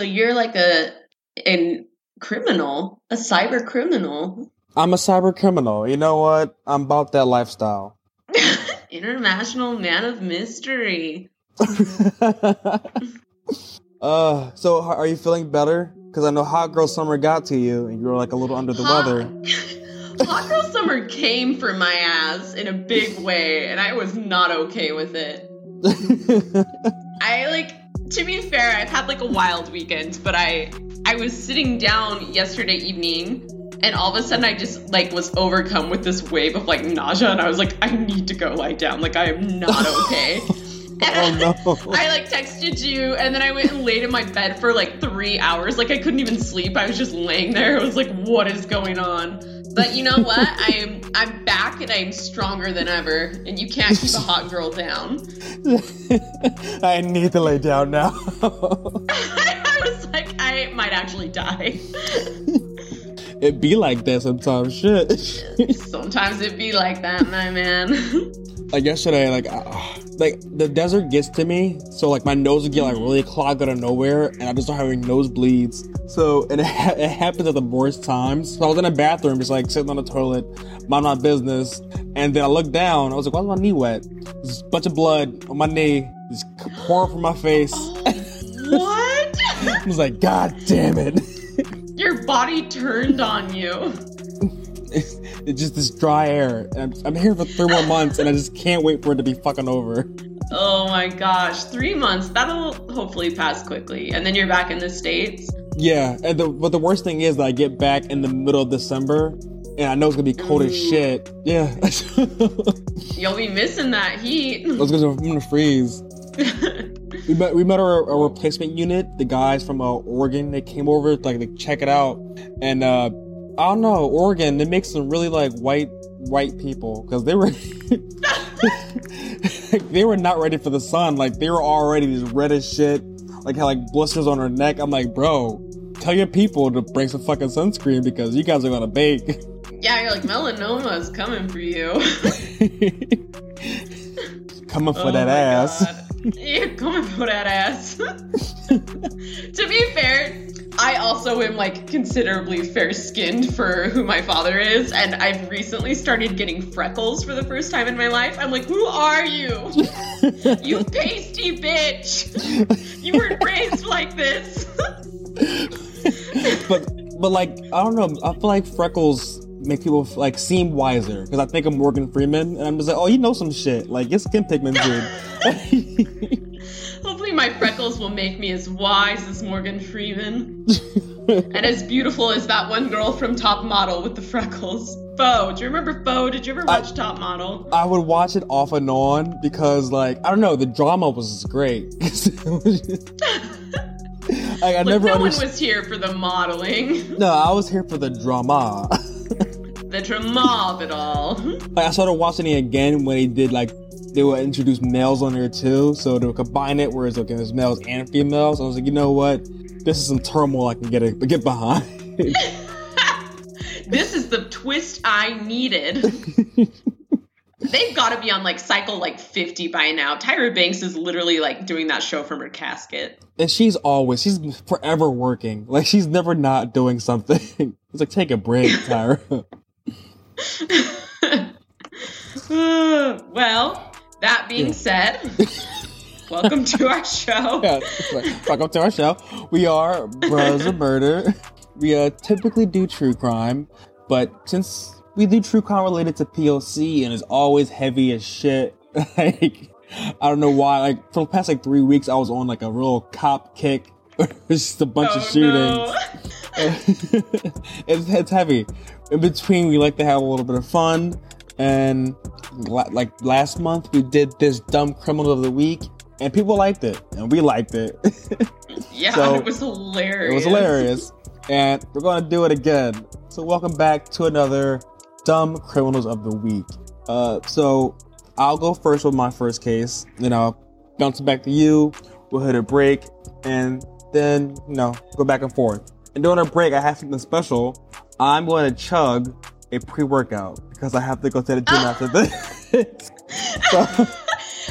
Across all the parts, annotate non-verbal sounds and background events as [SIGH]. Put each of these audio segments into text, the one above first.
So you're like a a criminal, a cyber criminal. I'm a cyber criminal. You know what? I'm about that lifestyle. [LAUGHS] International man of mystery. [LAUGHS] uh, so are you feeling better? Because I know Hot Girl Summer got to you, and you were like a little under the Hot- weather. [LAUGHS] Hot girl summer came for my ass in a big way, and I was not okay with it. I like to be fair, I've had like a wild weekend, but I I was sitting down yesterday evening and all of a sudden I just like was overcome with this wave of like nausea and I was like, I need to go lie down. Like I am not [LAUGHS] okay. oh no! [LAUGHS] I like texted you and then I went and laid in my bed for like three hours. Like I couldn't even sleep. I was just laying there. I was like, what is going on? But you know what? I'm I'm back and I'm stronger than ever. And you can't keep a hot girl down. [LAUGHS] I need to lay down now. [LAUGHS] I was like, I might actually die. [LAUGHS] it be like that sometimes. Shit. Sometimes it be like that, my man. Like yesterday, like uh, like the desert gets to me, so like my nose would get like really clogged out of nowhere, and I just start having nosebleeds. So and it, ha- it happens at the worst times. So I was in a bathroom, just like sitting on the toilet, mind my business, and then I looked down. I was like, "Why's my knee wet?" There's a bunch of blood on my knee, just pouring from my face. [LAUGHS] what? I was like, "God damn it!" Your body turned on you. It's, just this dry air. And I'm, I'm here for three more months, and I just can't wait for it to be fucking over. Oh my gosh, three months. That'll hopefully pass quickly. And then you're back in the States. Yeah, and the but the worst thing is that I get back in the middle of December, and I know it's gonna be cold as shit. Yeah, [LAUGHS] You'll be missing that heat. was gonna, I'm gonna freeze. [LAUGHS] We met we met our, our replacement unit, the guys from uh, Oregon. They came over to, like to check it out, and uh, I don't know Oregon. They make some really like white white people because they were [LAUGHS] they were not ready for the sun. Like they were already these red as shit. Like had like blisters on her neck. I'm like, bro, tell your people to bring some fucking sunscreen because you guys are gonna bake. [LAUGHS] yeah, you're like, melanoma is coming for you. [LAUGHS] Coming for Oh that ass. God. You're coming for that ass. Also am like considerably fair skinned for who my father is, and I've recently started getting freckles for the first time in my life. I'm like, who are you? [LAUGHS] you pasty bitch! You weren't raised like this. [LAUGHS] but but like I don't know. I feel like freckles make people like seem wiser because I think I'm Morgan Freeman and I'm just like, oh, you know some shit. Like your skin pigment, dude. [LAUGHS] Hopefully, my freckles will make me as wise as Morgan Freeman. [LAUGHS] and as beautiful as that one girl from Top Model with the freckles. Bo, do you remember Bo? Did you ever watch Top Model? I would watch it off and on because like I don't know, the drama was great. [LAUGHS] like, I Look, never no one was here for the modeling, No, I was here for the drama. [LAUGHS] the drama of it all. like I started watching it again when they did like they would introduce males on there too, so they would combine it whereas okay, there's males and females. I was like, you know what, this is some turmoil I can get a, get behind. [LAUGHS] this is the twist I needed. [LAUGHS] They've got to be on like cycle like 50 by now. Tyra Banks is literally like doing that show from her casket. and she's always she's forever working. Like she's never not doing something. [LAUGHS] it's like take a break, Tyra. well, that being Yeah. said, [LAUGHS] welcome to our show. [LAUGHS] yeah, welcome to our show. We are Bruh Issa Murder. We uh, typically do true crime, but since we do true crime related to POC and it's always heavy as shit, [LAUGHS] like I don't know why. Like for the past like three weeks, I was on like a real cop kick. it's just a bunch of Oh, shootings. no. it's, it's heavy. In between, we like to have a little bit of fun. And like last month, we did this dumb criminal of the week, and people liked it, and we liked it. [LAUGHS] Yeah, So, it was hilarious. it was hilarious, and we're gonna do it again. So welcome back to another dumb criminals of the week. Uh, so I'll go first with my first case. Then I'll bounce it back to you. We'll hit a break, and then you know go back and forth. And during a break, I have something special. I'm going to chug a pre-workout because I have to go to the gym after [LAUGHS] this. so,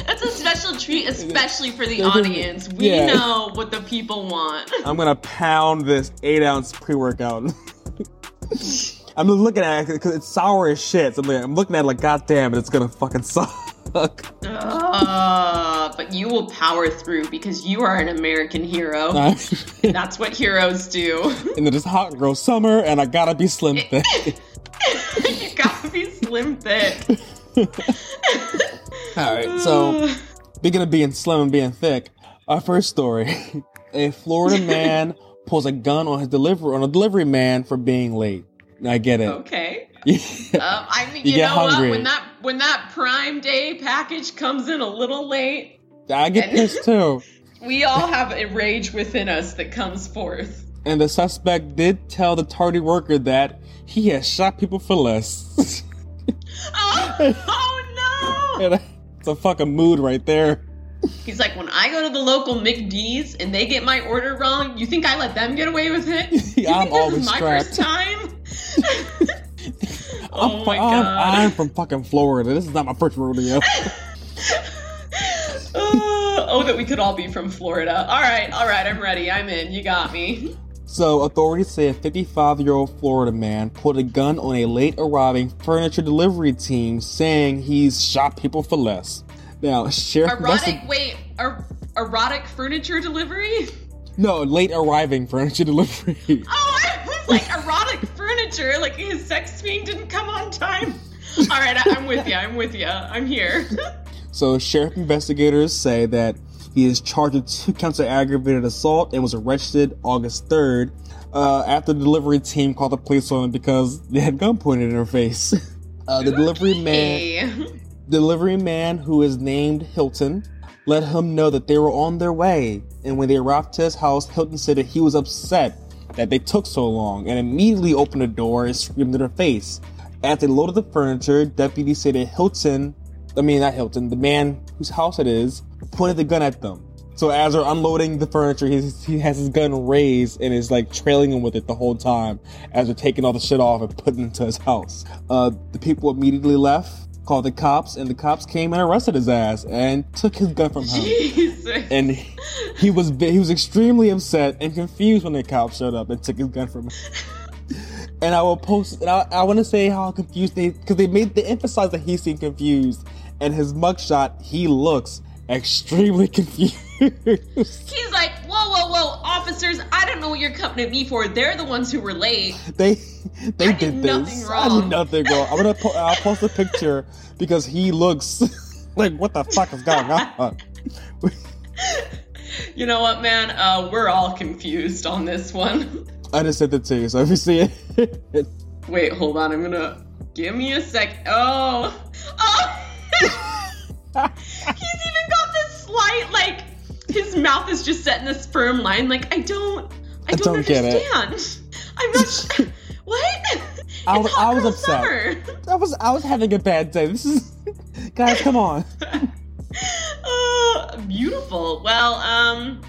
That's a special treat, [LAUGHS] especially for the audience. We yeah. know what the people want. [LAUGHS] I'm gonna pound this eight ounce pre workout. I'm looking at it because it's sour as shit. So I'm, like, I'm looking at it like, God damn it, it's gonna fucking suck. Uh, but you will power through because you are an American hero. [LAUGHS] That's what heroes do. then it's hot girl summer, and I gotta be slim thick. [LAUGHS] you gotta be slim thick. [LAUGHS] All right, so speaking of being slim and being thick, our first story: a Florida man pulls a gun on his delivery on a delivery man for being late. I get it. okay. Yeah. [LAUGHS] Um, I mean, You you, get know hungry. what? When that when that Prime Day package comes in a little late, I get pissed too. [LAUGHS] we all have a rage within us that comes forth. And the suspect did tell the tardy worker that he has shot people for less. [LAUGHS] Oh, oh no! And it's a fucking mood right there. He's like, when I go to the local McD's and they get my order wrong, you think I let them get away with it? You I'm think this always is my strapped. first time? [LAUGHS] oh I'm, my I'm, god! I'm from fucking Florida. This is not my first rodeo. Uh, [LAUGHS] oh, that we could all be from Florida. All right, all right, I'm ready. I'm in. You got me. So, authorities say a 55 year old Florida man pulled a gun on a late arriving furniture delivery team saying he's shot people for less. Now, sheriff. Erotic, investi- wait, er, erotic furniture delivery? no, late arriving furniture delivery. Oh, I was like erotic like his sex fiend didn't come on time. All right, I, I'm with you. I'm with you. I'm here. [LAUGHS] So, sheriff investigators say that he is charged with two counts of aggravated assault and was arrested August 3rd uh, after the delivery team called the police on him because they had gun pointed in her face. [LAUGHS] Uh, the delivery man, delivery man, who is named Hilton, let him know that they were on their way. And when they arrived to his house, Hilton said that he was upset that they took so long and immediately opened the door and screamed in her face. As they loaded the furniture, deputies say that Hilton, I mean, not Hilton, the man whose house it is, pointed the gun at them. So as they're unloading the furniture, he has his gun raised and is like trailing him with it the whole time as they're taking all the shit off and putting it into his house. Uh, the people immediately left, called the cops, and the cops came and arrested his ass and took his gun from him. Jesus. And he was he was extremely upset and confused when the cops showed up and took his gun from him. [LAUGHS] And I will post. And I, I want to say how confused they because they made they emphasize that he seemed confused, and his mugshot he looks extremely [LAUGHS] confused. He's like, whoa, whoa, whoa, officers! I don't know what you're coming at me for. They're the ones who were late. they they I did, did this. nothing I did wrong. nothing wrong. I'm gonna po- I'll post a picture because he looks [LAUGHS] like what the fuck is going on. [LAUGHS] You know what, man? Uh, we're all confused on this one. [LAUGHS] I just sent it to you, so if you see it, Wait, hold on. I'm gonna give me a sec. Oh, oh! He's even got this slight like his mouth is just set in this firm line. Like I don't, I don't, don't get it. understand. I'm not. [LAUGHS] What? I was- I was upset. summer. I was I was having a bad day. This is [LAUGHS] guys, come on. [LAUGHS] Oh, beautiful. Well, um,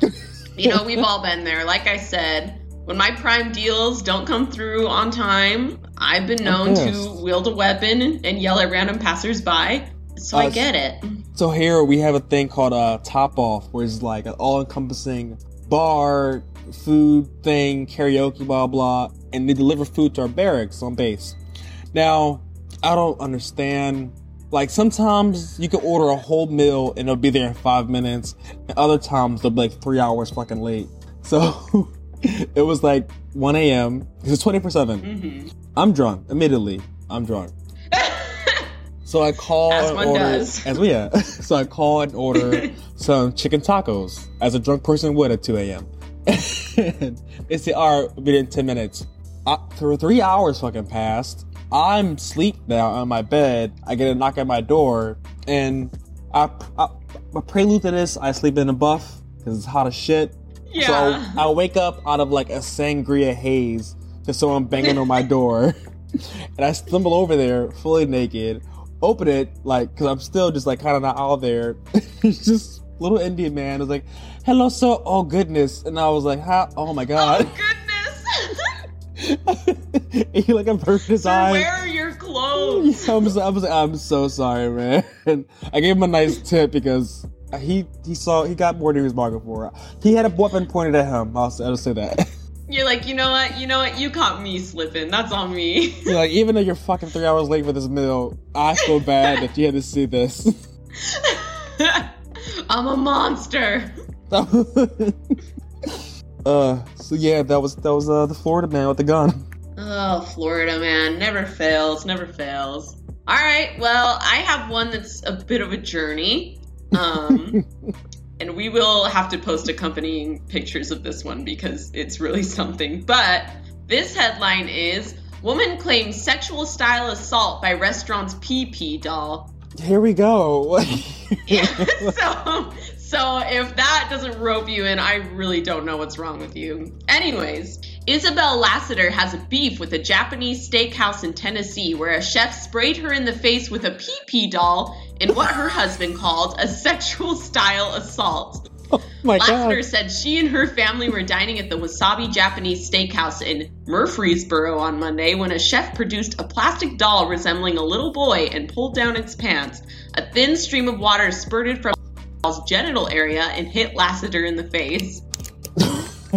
you know, we've all been there. Like I said, when my prime deals don't come through on time, I've been known to wield a weapon and yell at random passersby. So I Uh, get it. So here we have a thing called a Top Off, where it's like an all-encompassing bar, food thing, karaoke, blah blah, and they deliver food to our barracks on base. Now, I don't understand. Like sometimes you can order a whole meal and it'll be there in five minutes, and other times they'll be like three hours fucking late. [LAUGHS] So it was like 1 a.m. Because it's 24 seven. hmm I'm drunk. Admittedly, I'm drunk. So I call As and one order, does. as we yeah. [LAUGHS] so I call and order [LAUGHS] some chicken tacos, as a drunk person would at 2 a.m. they say, "All right, we'll be in 10 minutes." Uh, th- three hours fucking passed. I'm asleep now on my bed. I get a knock at my door, and I prelude to this, I sleep in a buff because it's hot as shit. yeah. So I wake up out of like a sangria haze to someone banging on my door. [LAUGHS] and I stumble over there fully naked, open it, like, cause I'm still just like kind of not all there. [LAUGHS] it's just little Indian man was like, hello, sir. Oh, goodness. And I was like, how? Oh my god." oh [LAUGHS] goodness. [LAUGHS] he like averted his Sir, eyes. where are your clothes? don't. I'm, so, I'm, so, I'm so sorry, man. I gave him a nice tip because he he saw he got more than he was bargaining for. He had a weapon pointed at him. I'll, I'll say that. You're like, you know what? You know what? You caught me slipping. That's on me. [LAUGHS] You're like, even though you're fucking three hours late for this meal, I feel bad that you had to see this. [LAUGHS] I'm a monster. [LAUGHS] uh, so yeah, that was that was uh the Florida man with the gun. Oh, Florida man, never fails, never fails. All right, well, I have one that's a bit of a journey. Um, and we will have to post accompanying pictures of this one because it's really [LAUGHS] something. But this headline is Woman claims sexual style assault by restaurant's PP doll. Here we go. yeah, [LAUGHS] [LAUGHS] so so if that doesn't rope you in, I really don't know what's wrong with you. Anyways, Isabel Lassiter has a beef with a Japanese steakhouse in Tennessee where a chef sprayed her in the face with a PP doll in what her husband called a sexual style assault. Oh Lassiter god. said she and her family were dining at the Wasabi Japanese Steakhouse in Murfreesboro on Monday when a chef produced a plastic doll resembling a little boy and pulled down its pants. A thin stream of water spurted from the doll's genital area and hit Lassiter in the face.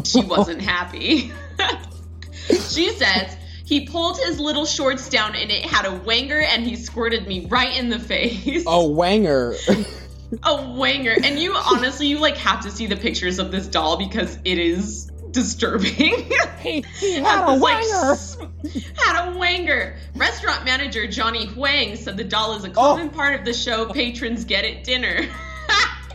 She wasn't happy. [LAUGHS] she says, he pulled his little shorts down and it had a wanger and he squirted me right in the face. Oh, Wanger. [LAUGHS] a wanger and you honestly you like have to see the pictures of this doll because it is disturbing [LAUGHS] he, he had a like, Wanger. had a wanger restaurant manager johnny huang said the doll is a oh. common part of the show patrons get at dinner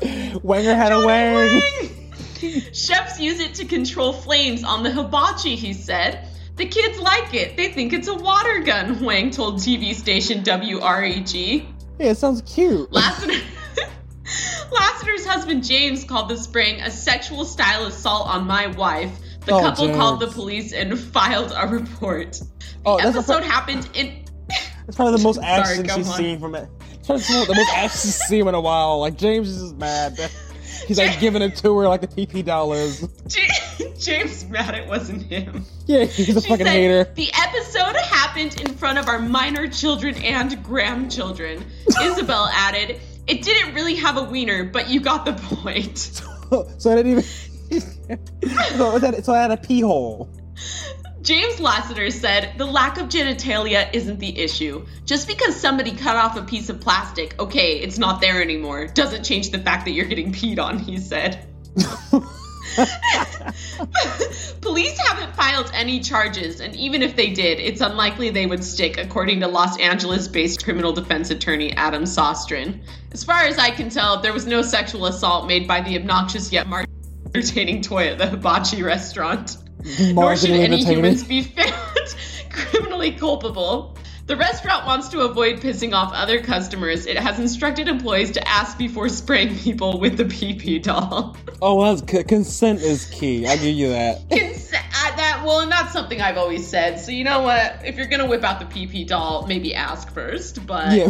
Wanger had a wang. Huang! [LAUGHS] chefs use it to control flames on the hibachi he said the kids like it they think it's a water gun [LAUGHS] Wang told tv station wreg Yeah, it sounds cute. Lassiter. [LAUGHS] Lassiter's husband James called the spraying a sexual style assault on my wife. The Oh, couple called the police and filed a report. Oh, The a- episode happened in. It's probably the most action she's on. seen from it. It's probably the most- action she's seen in a while. Like James is just mad. That- He's like giving it to her like the PP dollars. [LAUGHS] James mad it wasn't him. [LAUGHS] Yeah, he's a She fucking said, hater. The episode happened in front of our minor children and grandchildren. [LAUGHS] Isabel added, It didn't really have a wiener, but you got the point. so I didn't even. so, it had, so I had a pee hole. James Lassiter said, The lack of genitalia isn't the issue. Just because somebody cut off a piece of plastic, okay, it's not there anymore, doesn't change the fact that you're getting peed on, he said. [LAUGHS] Police haven't filed any charges, and even if they did, it's unlikely they would stick, according to Los Angeles based criminal defense attorney Adam Sostrin. As far as I can tell, there was no sexual assault made by the obnoxious yet entertaining toy at the hibachi restaurant. Nor should any humans be found [LAUGHS] criminally culpable. The restaurant wants to avoid pissing off other customers. It has instructed employees to ask before spraying people with the PP doll. [LAUGHS] Oh, well, c- consent is key. I give you that. [LAUGHS] Cons- uh, that well, not something I've always said. So you know what? If you're gonna whip out the PP doll, maybe ask first. But Yeah.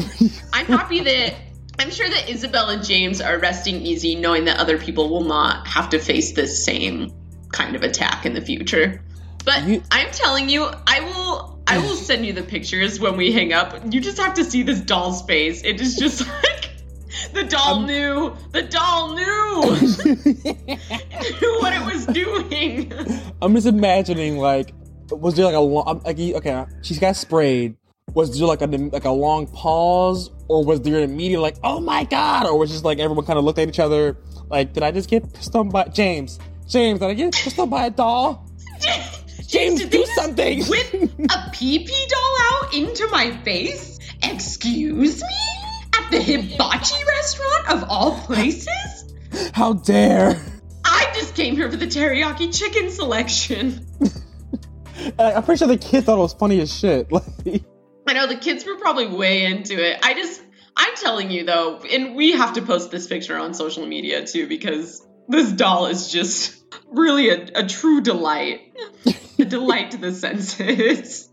I'm happy that I'm sure that Isabel and James are resting easy, knowing that other people will not have to face this same kind of attack in the future. But You- I'm telling you, I will I will [SIGHS] send you the pictures when we hang up. You just have to see this doll's face. It is just [LAUGHS] like the doll Um, knew. The doll knew. knew [LAUGHS] [LAUGHS] what it was doing. I'm just imagining like, was there like a long, like okay, she's got sprayed. Was there like a like a long pause, or was there an immediate like, oh my god, or was just like everyone kind of looked at each other like, did I just get pissed on by James? James, did I get pissed on by a doll? [LAUGHS] James, do just something. Whip [LAUGHS] a PP doll out into my face? Excuse me? At the hibachi restaurant of all places? How dare! I just came here for the teriyaki chicken selection. [LAUGHS] I'm pretty sure the kid thought it was funny as shit. Like, I know the kids were probably way into it. I just, I'm telling you though, and we have to post this picture on social media too because this doll is just really a, a true delight. a delight to the senses.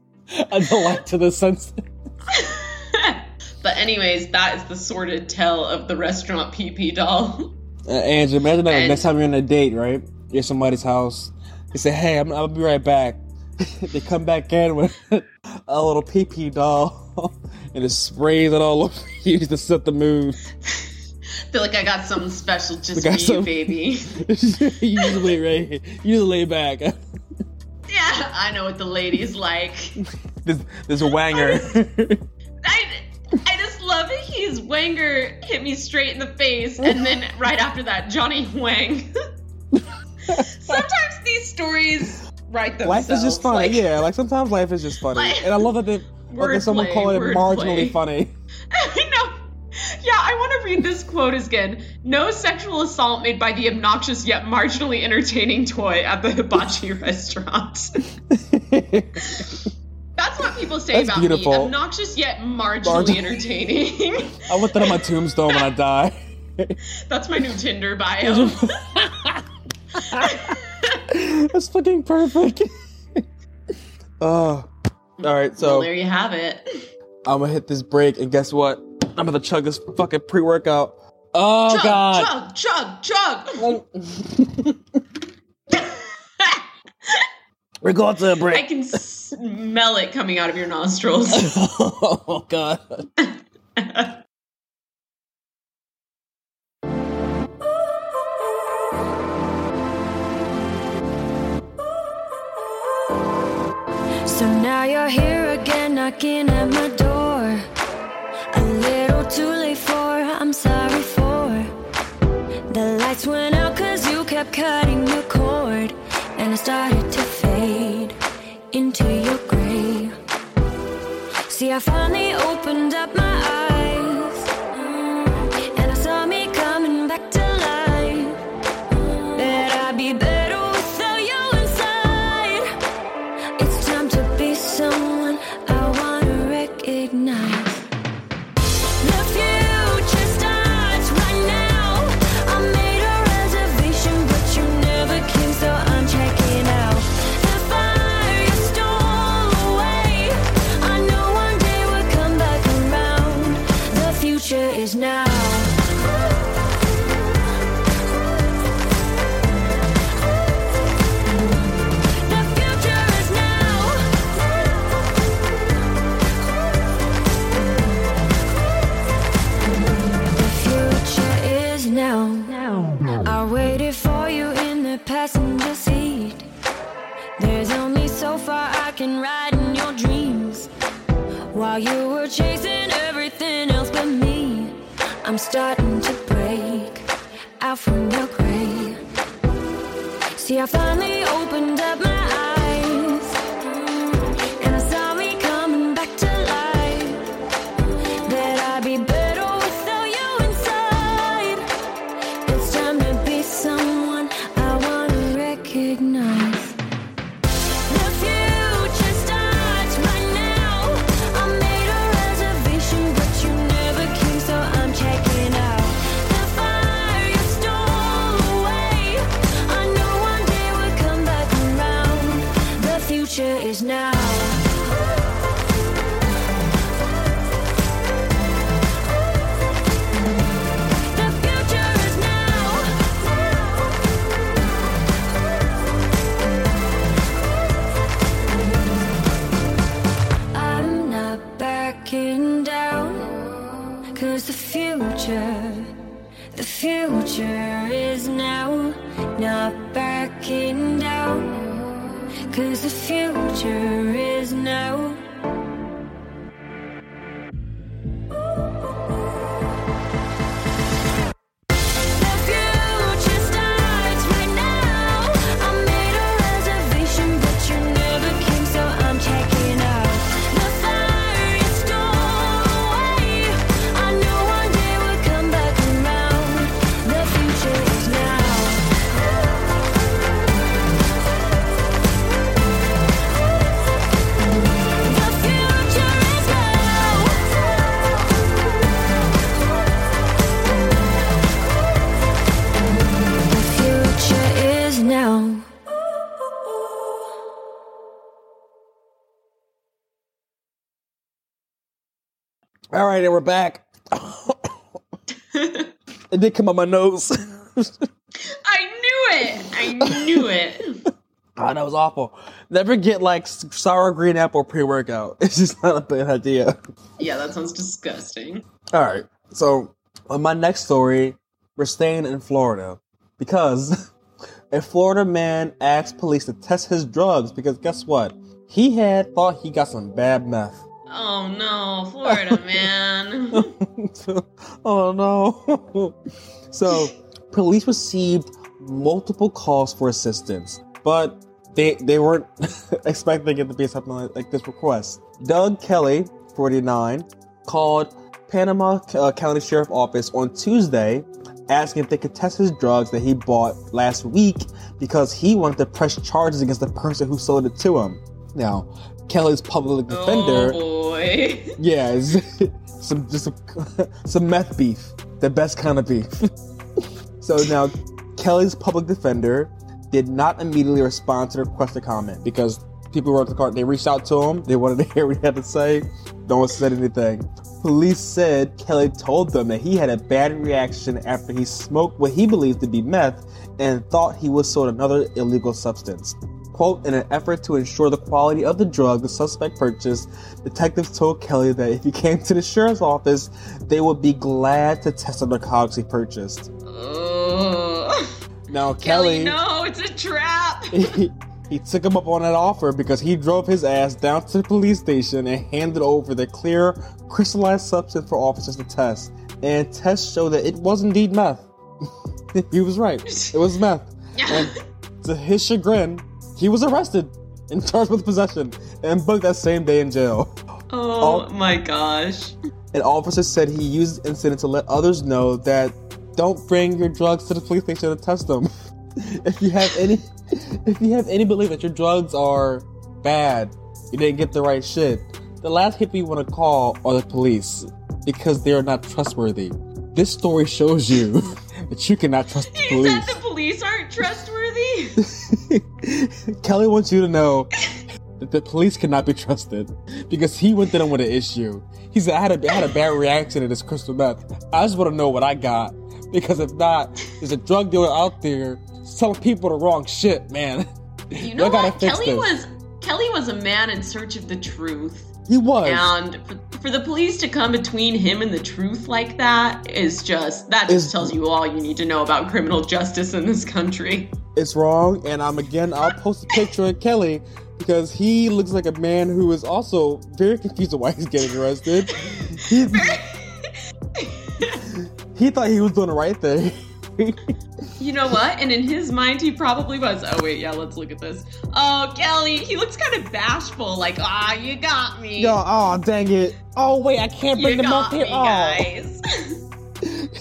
a delight to the senses. [LAUGHS] but anyways, that is the sordid tale of the restaurant PP doll. Uh, Angie, imagine that And- next time you're on a date, right? You're at somebody's house. They say, "Hey, I'm, I'll be right back," [LAUGHS] they come back in with [LAUGHS] a little pee doll and it sprays it all over you to set the mood. Feel like I got something special just for you, some- baby. [LAUGHS] you just lay right, you just lay back. [LAUGHS] yeah, I know what the ladies like. This this wanger. I, I just love it. He's Wanger hit me straight in the face, and then right after that, Johnny Wang. [LAUGHS] Sometimes these stories write themselves. life is just funny, like- yeah. Like sometimes life is just funny, Like- and I love that they, like, someone Wordplay, call it marginally wordplay. funny. Read this quote again. No sexual assault made by the obnoxious yet marginally entertaining toy at the hibachi [LAUGHS] restaurant. [LAUGHS] That's what people say That's about beautiful. me. Obnoxious yet marginally Margin- entertaining. [LAUGHS] I want that on my tombstone when I die. That's my new Tinder bio. That's fucking perfect. Oh, all right. well, So there you have it. I'm gonna hit this break, and guess what? I'm gonna chug this fucking pre-workout. Oh chug, god. chug, chug, chug. [LAUGHS] We're going to a I break. I can smell it coming out of your nostrils. [LAUGHS] oh god. So now you're here again, knocking at my cord. And I started to fade into your gray. See, I finally opened up my eyes. Starting to break out from your grave. See, I finally future All right, and we're back. [LAUGHS] it did come on my nose. I knew it. I knew it. God, [LAUGHS] oh, that was awful. Never get like sour green apple pre workout. [LAUGHS] It's just not a bad idea. Yeah, that sounds disgusting. All right. So, on my next story, we're staying in Florida because a Florida man asked police to test his drugs because guess what? He had thought he got some bad meth. Oh no, Florida man. [LAUGHS] oh no. [LAUGHS] so, police received multiple calls for assistance, but they they weren't [LAUGHS] expecting it to be something like, like this request. Doug Kelly, 49, called Panama uh, County Sheriff Office on Tuesday asking if they could test his drugs that he bought last week because he wanted to press charges against the person who sold it to him. Now, Kelly's public defender Oh boy. [LAUGHS] yeah, [LAUGHS] some just some, [LAUGHS] some meth beef, the best kind of beef. so now, Kelly's public defender did not immediately respond to the request to comment because people wrote the card. They reached out to him. They wanted to hear what he had to say. No one said anything. Police said Kelly told them that he had a bad reaction after he smoked what he believed to be meth and thought he was sold another illegal substance. Quote, in an effort to ensure the quality of the drug the suspect purchased, detectives told Kelly that if he came to the sheriff's office, they would be glad to test the narcotics he purchased. Ugh. Now, Kelly, Kelly, no, it's a trap. [LAUGHS] he, he took him up on that offer because he drove his ass down to the police station and handed over the clear, crystallized substance for officers to test. And tests showed that it was indeed meth. [LAUGHS] he was right. It was meth. [LAUGHS] And to his chagrin, he was arrested and [LAUGHS] charged with possession and booked that same day in jail. oh my gosh. An officer said he used the incident to let others know that don't bring your drugs to the police station to test them. [LAUGHS] if you have any, [LAUGHS] if you have any belief that your drugs are bad, you didn't get the right shit. The last people you want to call are the police because they are not trustworthy. This story shows you that you cannot trust the police. the police aren't trustworthy? [LAUGHS] Kelly wants you to know that the police cannot be trusted because he went to them with an issue. He said, I had a, I had a bad reaction to this crystal meth. I just want to know what I got because if not, there's a drug dealer out there selling people the wrong shit, man. You [LAUGHS] know what? Kelly this. was Kelly was a man in search of the truth. He was. And for, for the police to come between him and the truth like that is just that just Is- tells you all you need to know about criminal justice in this country. it's wrong, and I'm again. I'll post a picture of Kelly because he looks like a man who is also very confused on why he's getting arrested. [LAUGHS] He, he thought he was doing the right thing. [LAUGHS] You know what? And in his mind, he probably was. Oh wait, yeah, let's look at this. Oh, Kelly, he looks kind of bashful. Like, ah, you got me. Yo, oh dang it! Oh wait, I can't bring you them up here. me, Oh. guys. [LAUGHS]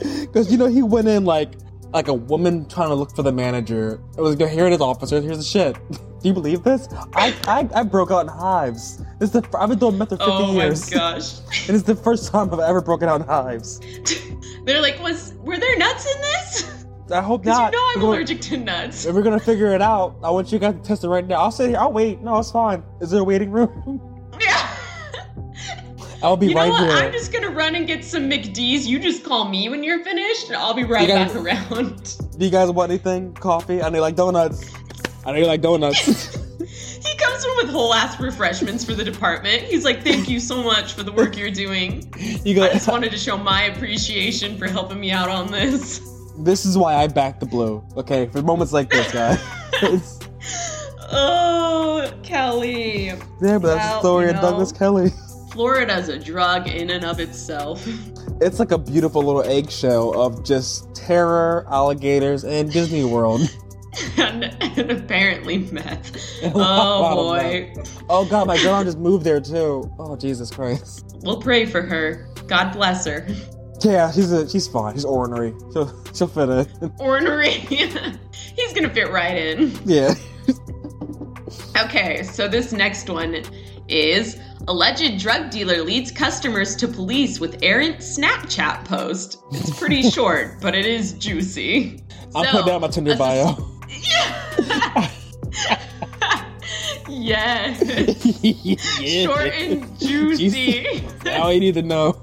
Because you know he went in like like a woman trying to look for the manager. It was like, here it is, officer. Here's the shit. [LAUGHS] Do you believe this? I I, I broke out in hives. This is the I've been doing meth for 50 oh my years, [LAUGHS] gosh. and it's the first time I've ever broken out in hives. They're like, was were there nuts in this? I hope [LAUGHS] not. You know I'm We're gonna- allergic to nuts. If we're gonna figure it out, I want you guys to test it right now. I'll sit here. I'll wait. No, it's fine. Is there a waiting room? [LAUGHS] Yeah. I'll be you know right what? here. I'm just gonna run and get some McD's. You just call me when you're finished, and I'll be right You back around. [LAUGHS] Do you guys want anything? Coffee? I need like donuts. I need like donuts. Comes in with whole ass refreshments for the department. He's like, "Thank you so much for the work you're doing. you go. I just wanted to show my appreciation for helping me out on this." This is why I back the blue. Okay, for moments like this, guys. [LAUGHS] Oh, Kelly. yeah, but that's the story you of Douglas. Kelly. Florida's a drug in and of itself. It's like a beautiful little eggshell of just terror, alligators, and Disney World. [LAUGHS] and, and apparently meth. And a lot Oh boy. Oh god, my grandma just moved there too. Oh Jesus Christ. We'll pray for her. God bless her. Yeah, she's a, she's fine. She's ornery. She'll she'll fit in. Ornery. [LAUGHS] He's gonna fit right in. Yeah. Okay, so this next one is alleged drug dealer leads customers to police with errant Snapchat post. It's pretty [LAUGHS] short, but it is juicy. I'll So, put that in my Tinder a bio. yes. [LAUGHS] yeah. Short and juicy. All you need to know.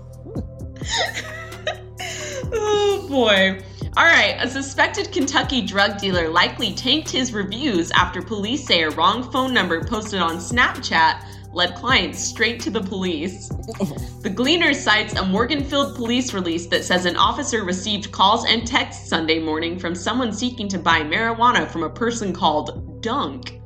[LAUGHS] oh boy. All right, a suspected Kentucky drug dealer likely tanked his reviews after police say a wrong phone number posted on Snapchat led clients straight to the police. [LAUGHS] The Gleaner cites a Morganfield police release that says an officer received calls and texts Sunday morning from someone seeking to buy marijuana from a person called Dunk.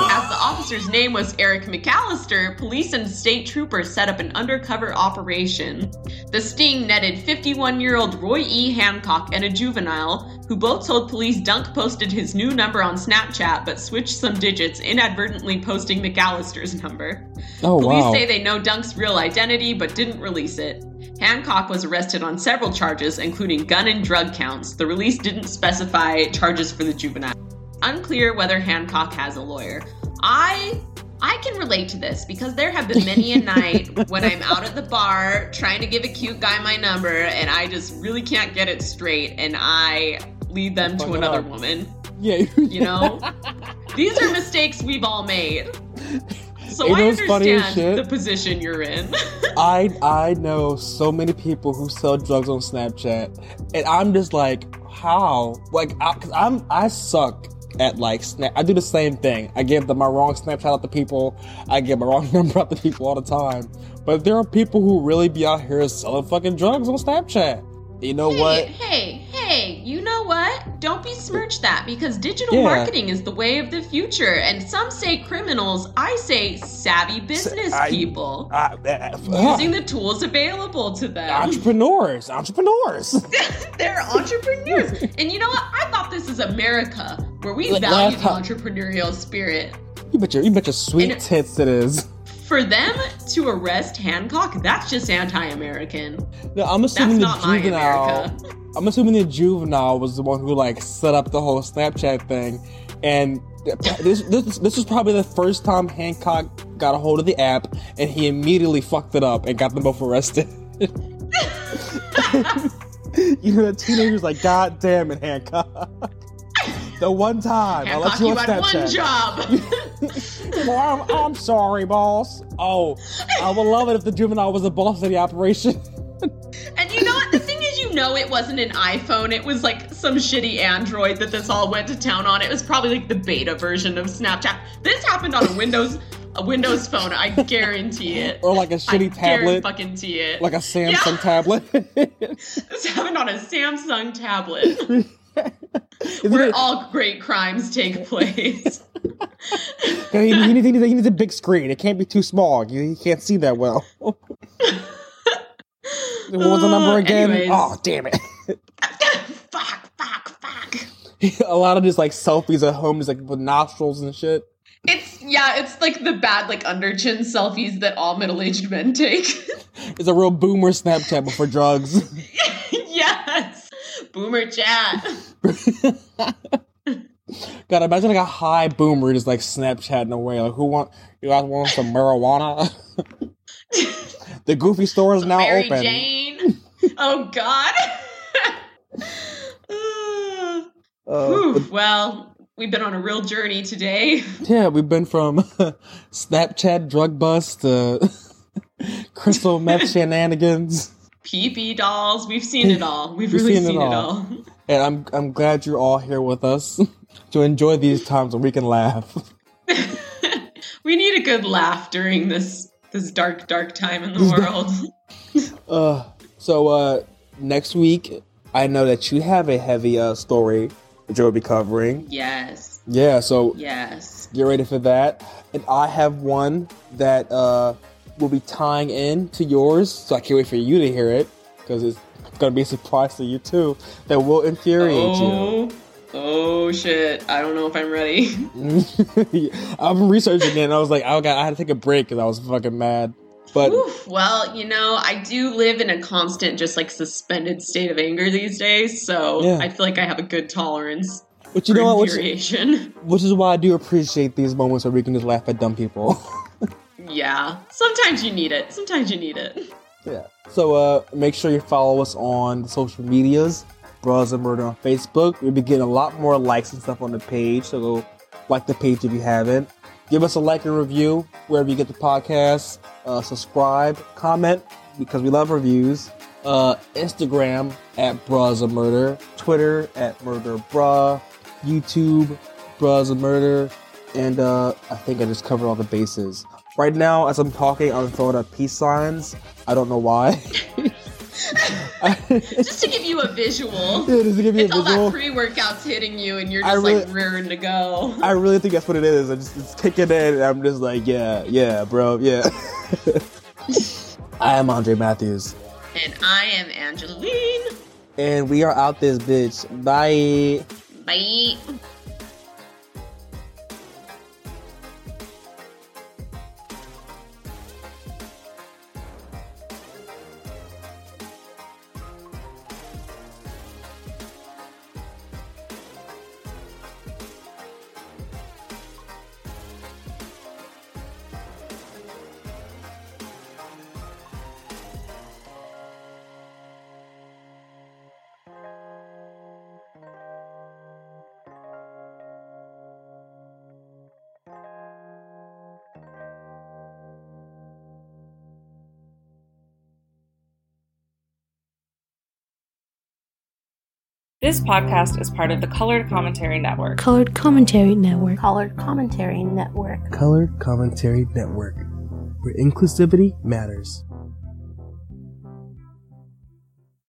As the officer's name was Eric McAllister, police and state troopers set up an undercover operation. The sting netted 51 year old Roy E. Hancock and a juvenile, who both told police Dunk posted his new number on Snapchat but switched some digits, inadvertently posting McAllister's number. Oh Police wow. say they know Dunk's real identity but didn't release it. Hancock was arrested on several charges, including gun and drug counts. The release didn't specify charges for the juvenile. Unclear whether Hancock has a lawyer. I I can relate to this because there have been many a [LAUGHS] night when I'm out at the bar trying to give a cute guy my number and I just really can't get it straight and I lead them to another up. woman. yeah. You know? [LAUGHS] These are mistakes we've all made. So know I understand shit? the position you're in. [LAUGHS] I I know so many people who sell drugs on Snapchat, and I'm just like, how? Like, I, cause I'm I suck at like snap. I do the same thing. I give them my wrong Snapchat out to people. I give my wrong [LAUGHS] number out to people all the time. But there are people who really be out here selling fucking drugs on Snapchat. You know hey, what? hey, hey, you know what? Don't besmirch that because digital Yeah. marketing is the way of the future. And some say criminals, I say savvy business I- people. I- uh, Using the tools available to them. entrepreneurs, entrepreneurs. [LAUGHS] They're entrepreneurs. and you know what? I thought this is America, where we Like value the time- entrepreneurial spirit. you bet your you bet your sweet And- tits it is. For them to arrest Hancock, that's just anti-American. No, I'm That's assuming the not juvenile. I'm assuming the juvenile was the one who like set up the whole Snapchat thing, and [LAUGHS] this this this was probably the first time Hancock got a hold of the app, and he immediately fucked it up and got them both arrested. [LAUGHS] [LAUGHS] you know, the teenager's like, God damn it, Hancock. The one time I let Hancock, you on had Snapchat. one job. [LAUGHS] Well, I'm, I'm sorry, boss. Oh, I would love it if the juvenile was the boss of the operation. [LAUGHS] And you know what? The thing is, you know, it wasn't an iPhone. It was like some shitty Android that this all went to town on. It was probably like the beta version of Snapchat. This happened on a Windows a Windows phone. I guarantee it. or like a shitty tablet. I tablet, Fucking it. like a Samsung Yeah. tablet. [LAUGHS] this happened on a Samsung tablet where all great crimes take place. He, he, needs, he, needs, he needs a big screen. It can't be too small. You, you can't see that well. [LAUGHS] what was the number Uh, again? anyways. Oh, damn it. [LAUGHS] fuck, fuck, fuck. [LAUGHS] a lot of just like selfies at home, just like with nostrils and shit. It's yeah, it's like the bad like under chin selfies that all middle aged men take. It's a real boomer Snapchat for drugs. yes. Boomer chat. [LAUGHS] God, imagine like a high boomer just like Snapchatting away. Like, who want, you guys want some marijuana? [LAUGHS] the Goofy store is now Mary open. Jane. Oh God. [SIGHS] Uh, Whew, well, we've been on a real journey today. [LAUGHS] Yeah, we've been from Snapchat drug bust to crystal meth shenanigans. PP dolls. We've seen it all. We've We've really seen it seen, it all. all. [LAUGHS] And I'm I'm glad you're all here with us [LAUGHS] to enjoy these times when we can laugh. [LAUGHS] we need a good laugh during this this dark, dark time in the world. Uh, so uh, next week, I know that you have a heavy uh, story that you'll be covering. yes. Yeah, so Yes. get ready for that. And I have one that uh, will be tying in to yours, so I can't wait for you to hear it because it's gonna be a surprise to you too. That will infuriate Oh. Oh shit. I don't know if I'm ready. [LAUGHS] [LAUGHS] I'm researching it, and I was like, I got, I had to take a break because I was fucking mad. But Oof. Well, you know, I do live in a constant, just like suspended state of anger these days, so Yeah. I feel like I have a good tolerance but you for know what? Which, infuriation. which is why I do appreciate these moments where we can just laugh at dumb people. [LAUGHS] yeah. Sometimes you need it. Sometimes you need it. Yeah. So uh, make sure you follow us on the social medias, Bruh Issa Murder on Facebook. We'll be getting a lot more likes and stuff on the page, so go like the page if you haven't. Give us a like and review wherever you get the podcast. Uh, subscribe, comment because we love reviews. uh, Instagram at Bruh Issa Murder, Twitter at Murder Bra, YouTube Bruh Issa Murder, and uh, I think I just covered all the bases. Right now, as I'm talking, I'm throwing up peace signs. I don't know why. [LAUGHS] [LAUGHS] just to give you a visual. Yeah, just to give you it's a visual. all that pre-workout's hitting you, and you're just really- like rearing to go. I really think that's what it is. I just it's kicking in, and I'm just like, yeah, yeah, bro, yeah. [LAUGHS] I am Andre Matthews, And I am Angeline. and we are out this bitch. Bye. Bye. This podcast is part of the Colored Commentary Network. Colored Commentary Network. Colored Commentary Network. Colored Commentary Network, where inclusivity matters.